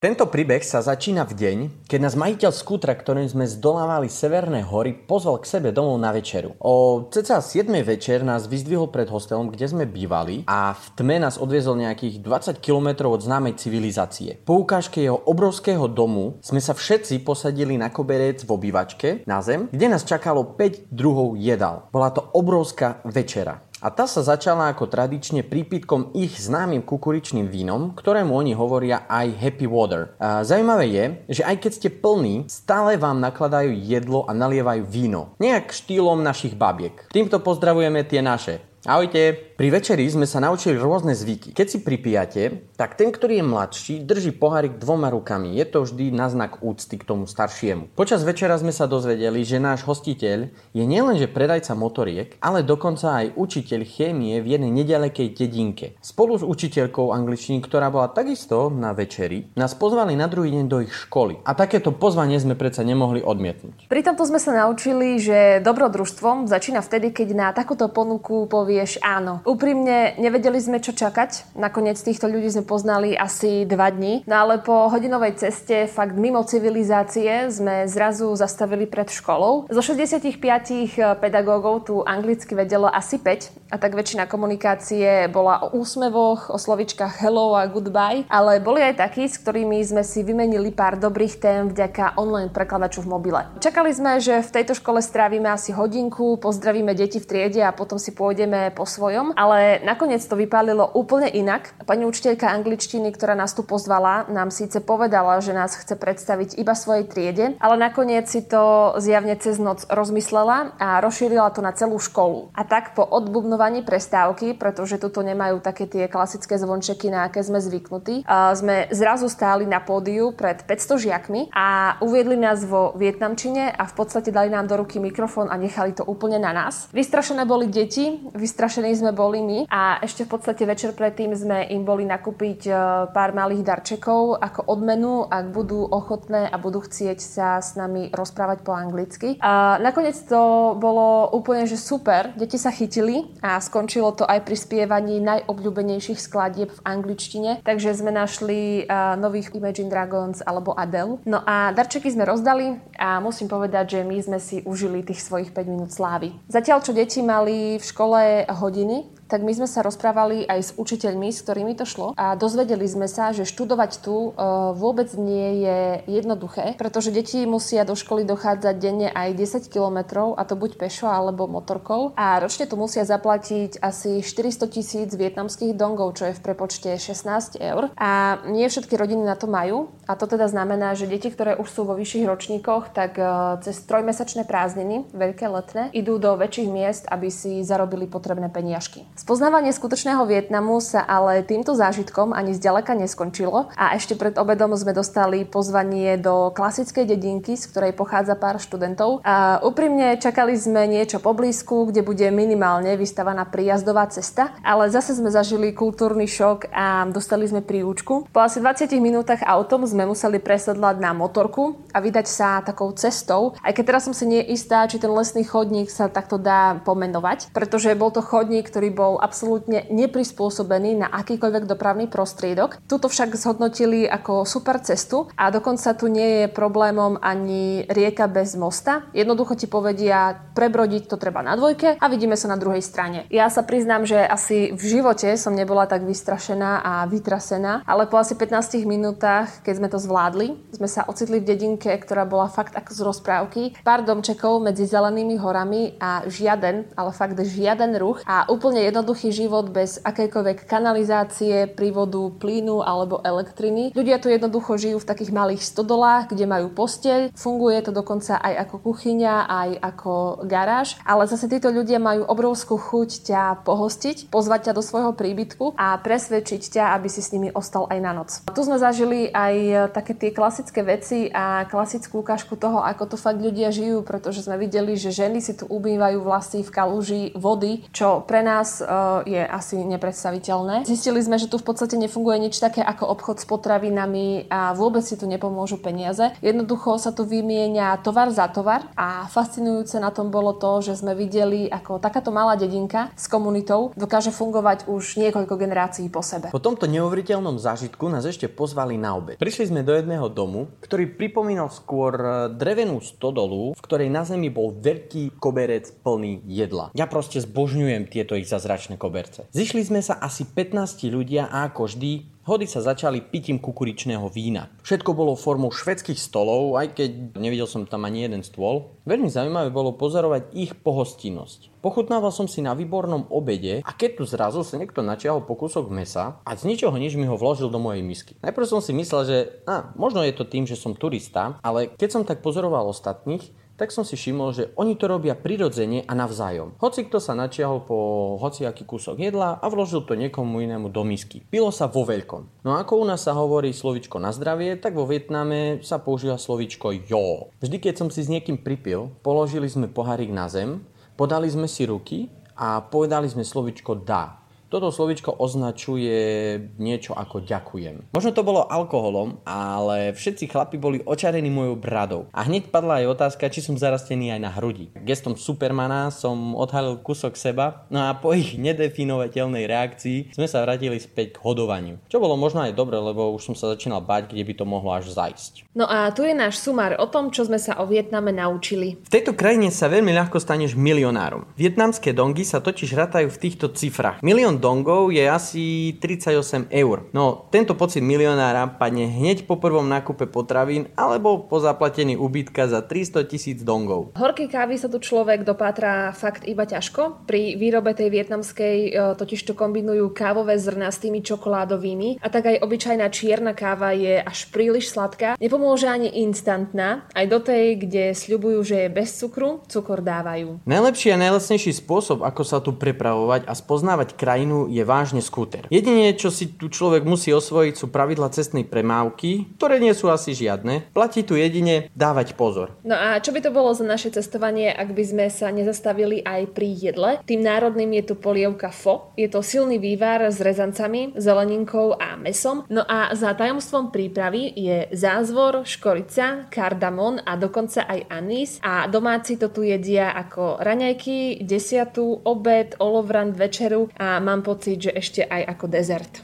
Tento príbeh sa začína v deň, keď nás majiteľ skútra, ktorým sme zdolávali Severné hory, pozval k sebe domov na večeru. O cca 7 večer nás vyzdvihol pred hostelom, kde sme bývali a v tme nás odviezol nejakých 20 km od známej civilizácie. Po ukážke jeho obrovského domu sme sa všetci posadili na koberec v obývačke na zem, kde nás čakalo 5 druhov jedal. Bola to obrovská večera. A tá sa začala ako tradične prípitkom ich známym kukuričným vínom, ktorému oni hovoria aj Happy Water. A zaujímavé je, že aj keď ste plní, stále vám nakladajú jedlo a nalievajú víno. Nejak štýlom našich babiek. Týmto pozdravujeme tie naše. Ahojte. Pri večeri sme sa naučili rôzne zvyky. Keď si pripijate, tak ten, ktorý je mladší, drží pohárik dvoma rukami. Je to vždy na znak úcty k tomu staršiemu. Počas večera sme sa dozvedeli, že náš hostiteľ je nielenže predajca motoriek, ale dokonca aj učiteľ chémie v jednej nedalekej dedinke. Spolu s učiteľkou angličtiny, ktorá bola takisto na večeri, nás pozvali na druhý deň do ich školy. A takéto pozvanie sme predsa nemohli odmietnúť. Pri tomto sme sa naučili, že dobrodružstvom začína vtedy, keď na takúto ponuku povie povieš áno. Úprimne nevedeli sme, čo čakať. Nakoniec týchto ľudí sme poznali asi dva dní. No ale po hodinovej ceste, fakt mimo civilizácie, sme zrazu zastavili pred školou. Zo 65 pedagógov tu anglicky vedelo asi 5 a tak väčšina komunikácie bola o úsmevoch, o slovičkách hello a goodbye, ale boli aj takí, s ktorými sme si vymenili pár dobrých tém vďaka online prekladaču v mobile. Čakali sme, že v tejto škole strávime asi hodinku, pozdravíme deti v triede a potom si pôjdeme po svojom, ale nakoniec to vypálilo úplne inak. Pani učiteľka angličtiny, ktorá nás tu pozvala, nám síce povedala, že nás chce predstaviť iba svojej triede, ale nakoniec si to zjavne cez noc rozmyslela a rozšírila to na celú školu. A tak po odbubnovaní prestávky, pretože tuto nemajú také tie klasické zvončeky, na aké sme zvyknutí, sme zrazu stáli na pódiu pred 500 žiakmi a uviedli nás vo vietnamčine a v podstate dali nám do ruky mikrofón a nechali to úplne na nás. Vystrašené boli deti, vystrašení sme boli my a ešte v podstate večer predtým sme im boli nakúpiť e, pár malých darčekov ako odmenu, ak budú ochotné a budú chcieť sa s nami rozprávať po anglicky. A nakoniec to bolo úplne že super, deti sa chytili a skončilo to aj pri spievaní najobľúbenejších skladieb v angličtine, takže sme našli uh, nových Imagine Dragons alebo Adele. No a darčeky sme rozdali a musím povedať, že my sme si užili tých svojich 5 minút slávy. Zatiaľ, čo deti mali v škole hodiny tak my sme sa rozprávali aj s učiteľmi, s ktorými to šlo a dozvedeli sme sa, že študovať tu uh, vôbec nie je jednoduché, pretože deti musia do školy dochádzať denne aj 10 kilometrov a to buď pešo alebo motorkou. A ročne tu musia zaplatiť asi 400 tisíc vietnamských dongov, čo je v prepočte 16 eur. A nie všetky rodiny na to majú. A to teda znamená, že deti, ktoré už sú vo vyšších ročníkoch, tak uh, cez trojmesačné prázdniny, veľké letné, idú do väčších miest, aby si zarobili potrebné peniažky. Spoznávanie skutočného Vietnamu sa ale týmto zážitkom ani zďaleka neskončilo a ešte pred obedom sme dostali pozvanie do klasickej dedinky, z ktorej pochádza pár študentov. A úprimne čakali sme niečo poblízku, kde bude minimálne vystavaná príjazdová cesta, ale zase sme zažili kultúrny šok a dostali sme príučku. Po asi 20 minútach autom sme museli presedlať na motorku a vydať sa takou cestou, aj keď teraz som si nie istá, či ten lesný chodník sa takto dá pomenovať, pretože bol to chodník, ktorý bol bol absolútne neprispôsobený na akýkoľvek dopravný prostriedok. Tuto však zhodnotili ako super cestu a dokonca tu nie je problémom ani rieka bez mosta. Jednoducho ti povedia, prebrodiť to treba na dvojke a vidíme sa na druhej strane. Ja sa priznám, že asi v živote som nebola tak vystrašená a vytrasená, ale po asi 15 minútach, keď sme to zvládli, sme sa ocitli v dedinke, ktorá bola fakt ako z rozprávky. Pár domčekov medzi zelenými horami a žiaden, ale fakt žiaden ruch a úplne jednoduchý život bez akejkoľvek kanalizácie, prívodu plynu alebo elektriny. Ľudia tu jednoducho žijú v takých malých stodolách, kde majú posteľ. Funguje to dokonca aj ako kuchyňa, aj ako garáž. Ale zase títo ľudia majú obrovskú chuť ťa pohostiť, pozvať ťa do svojho príbytku a presvedčiť ťa, aby si s nimi ostal aj na noc. Tu sme zažili aj také tie klasické veci a klasickú ukážku toho, ako to fakt ľudia žijú, pretože sme videli, že ženy si tu ubývajú vlasy v kaluži vody, čo pre nás uh, je asi nepredstaviteľné. Zistili sme, že tu v podstate nefunguje nič také ako obchod s potravinami a vôbec si tu nepomôžu peniaze. Jednoducho sa tu vymienia tovar za tovar a fascinujúce na tom bolo to, že sme videli, ako takáto malá dedinka s komunitou dokáže fungovať už niekoľko generácií po sebe. Po tomto neuveriteľnom zážitku nás ešte pozvali na obed. Prišli sme do jedného domu, ktorý pripomínal skôr e, drevenú stodolu, v ktorej na zemi bol veľký koberec plný jedla. Ja proste zbožňujem tieto ich zazračné koberce. Zišli sme sa asi 15 ľudia a ako vždy Hody sa začali pitím kukuričného vína. Všetko bolo formou švedských stolov, aj keď nevidel som tam ani jeden stôl. Veľmi zaujímavé bolo pozorovať ich pohostinnosť. Pochutnával som si na výbornom obede a keď tu zrazu sa niekto načiahol po kúsok mesa a z ničoho nič mi ho vložil do mojej misky. Najprv som si myslel, že a, možno je to tým, že som turista, ale keď som tak pozoroval ostatných, tak som si všimol, že oni to robia prirodzene a navzájom. Hoci kto sa načiahol po hociaký kúsok jedla a vložil to niekomu inému do misky. Pilo sa vo veľkom. No ako u nás sa hovorí slovičko na zdravie, tak vo Vietname sa používa slovičko jo. Vždy, keď som si s niekým pripil, položili sme pohárik na zem, podali sme si ruky a povedali sme slovičko da. Toto slovičko označuje niečo ako ďakujem. Možno to bolo alkoholom, ale všetci chlapi boli očarení mojou bradou. A hneď padla aj otázka, či som zarastený aj na hrudi. Gestom Supermana som odhalil kúsok seba, no a po ich nedefinovateľnej reakcii sme sa vrátili späť k hodovaniu. Čo bolo možno aj dobre, lebo už som sa začínal bať, kde by to mohlo až zajsť. No a tu je náš sumár o tom, čo sme sa o Vietname naučili. V tejto krajine sa veľmi ľahko staneš milionárom. Vietnamské dongy sa totiž ratajú v týchto cifrách. Milión dongov je asi 38 eur. No, tento pocit milionára padne hneď po prvom nákupe potravín alebo po zaplatení ubytka za 300 tisíc dongov. Horkej kávy sa tu človek dopátra fakt iba ťažko. Pri výrobe tej vietnamskej e, totiž to kombinujú kávové zrna s tými čokoládovými a tak aj obyčajná čierna káva je až príliš sladká. Nepomôže ani instantná, aj do tej, kde sľubujú, že je bez cukru, cukor dávajú. Najlepší a najlacnejší spôsob, ako sa tu prepravovať a spoznávať krajinu krajinu je vážne skúter. Jedine, čo si tu človek musí osvojiť, sú pravidla cestnej premávky, ktoré nie sú asi žiadne. Platí tu jedine dávať pozor. No a čo by to bolo za naše cestovanie, ak by sme sa nezastavili aj pri jedle? Tým národným je tu polievka fo. Je to silný vývar s rezancami, zeleninkou a mesom. No a za tajomstvom prípravy je zázvor, škorica, kardamon a dokonca aj anís. A domáci to tu jedia ako raňajky, desiatu, obed, olovrant, večeru a mám mám pocit, že ešte aj ako dezert.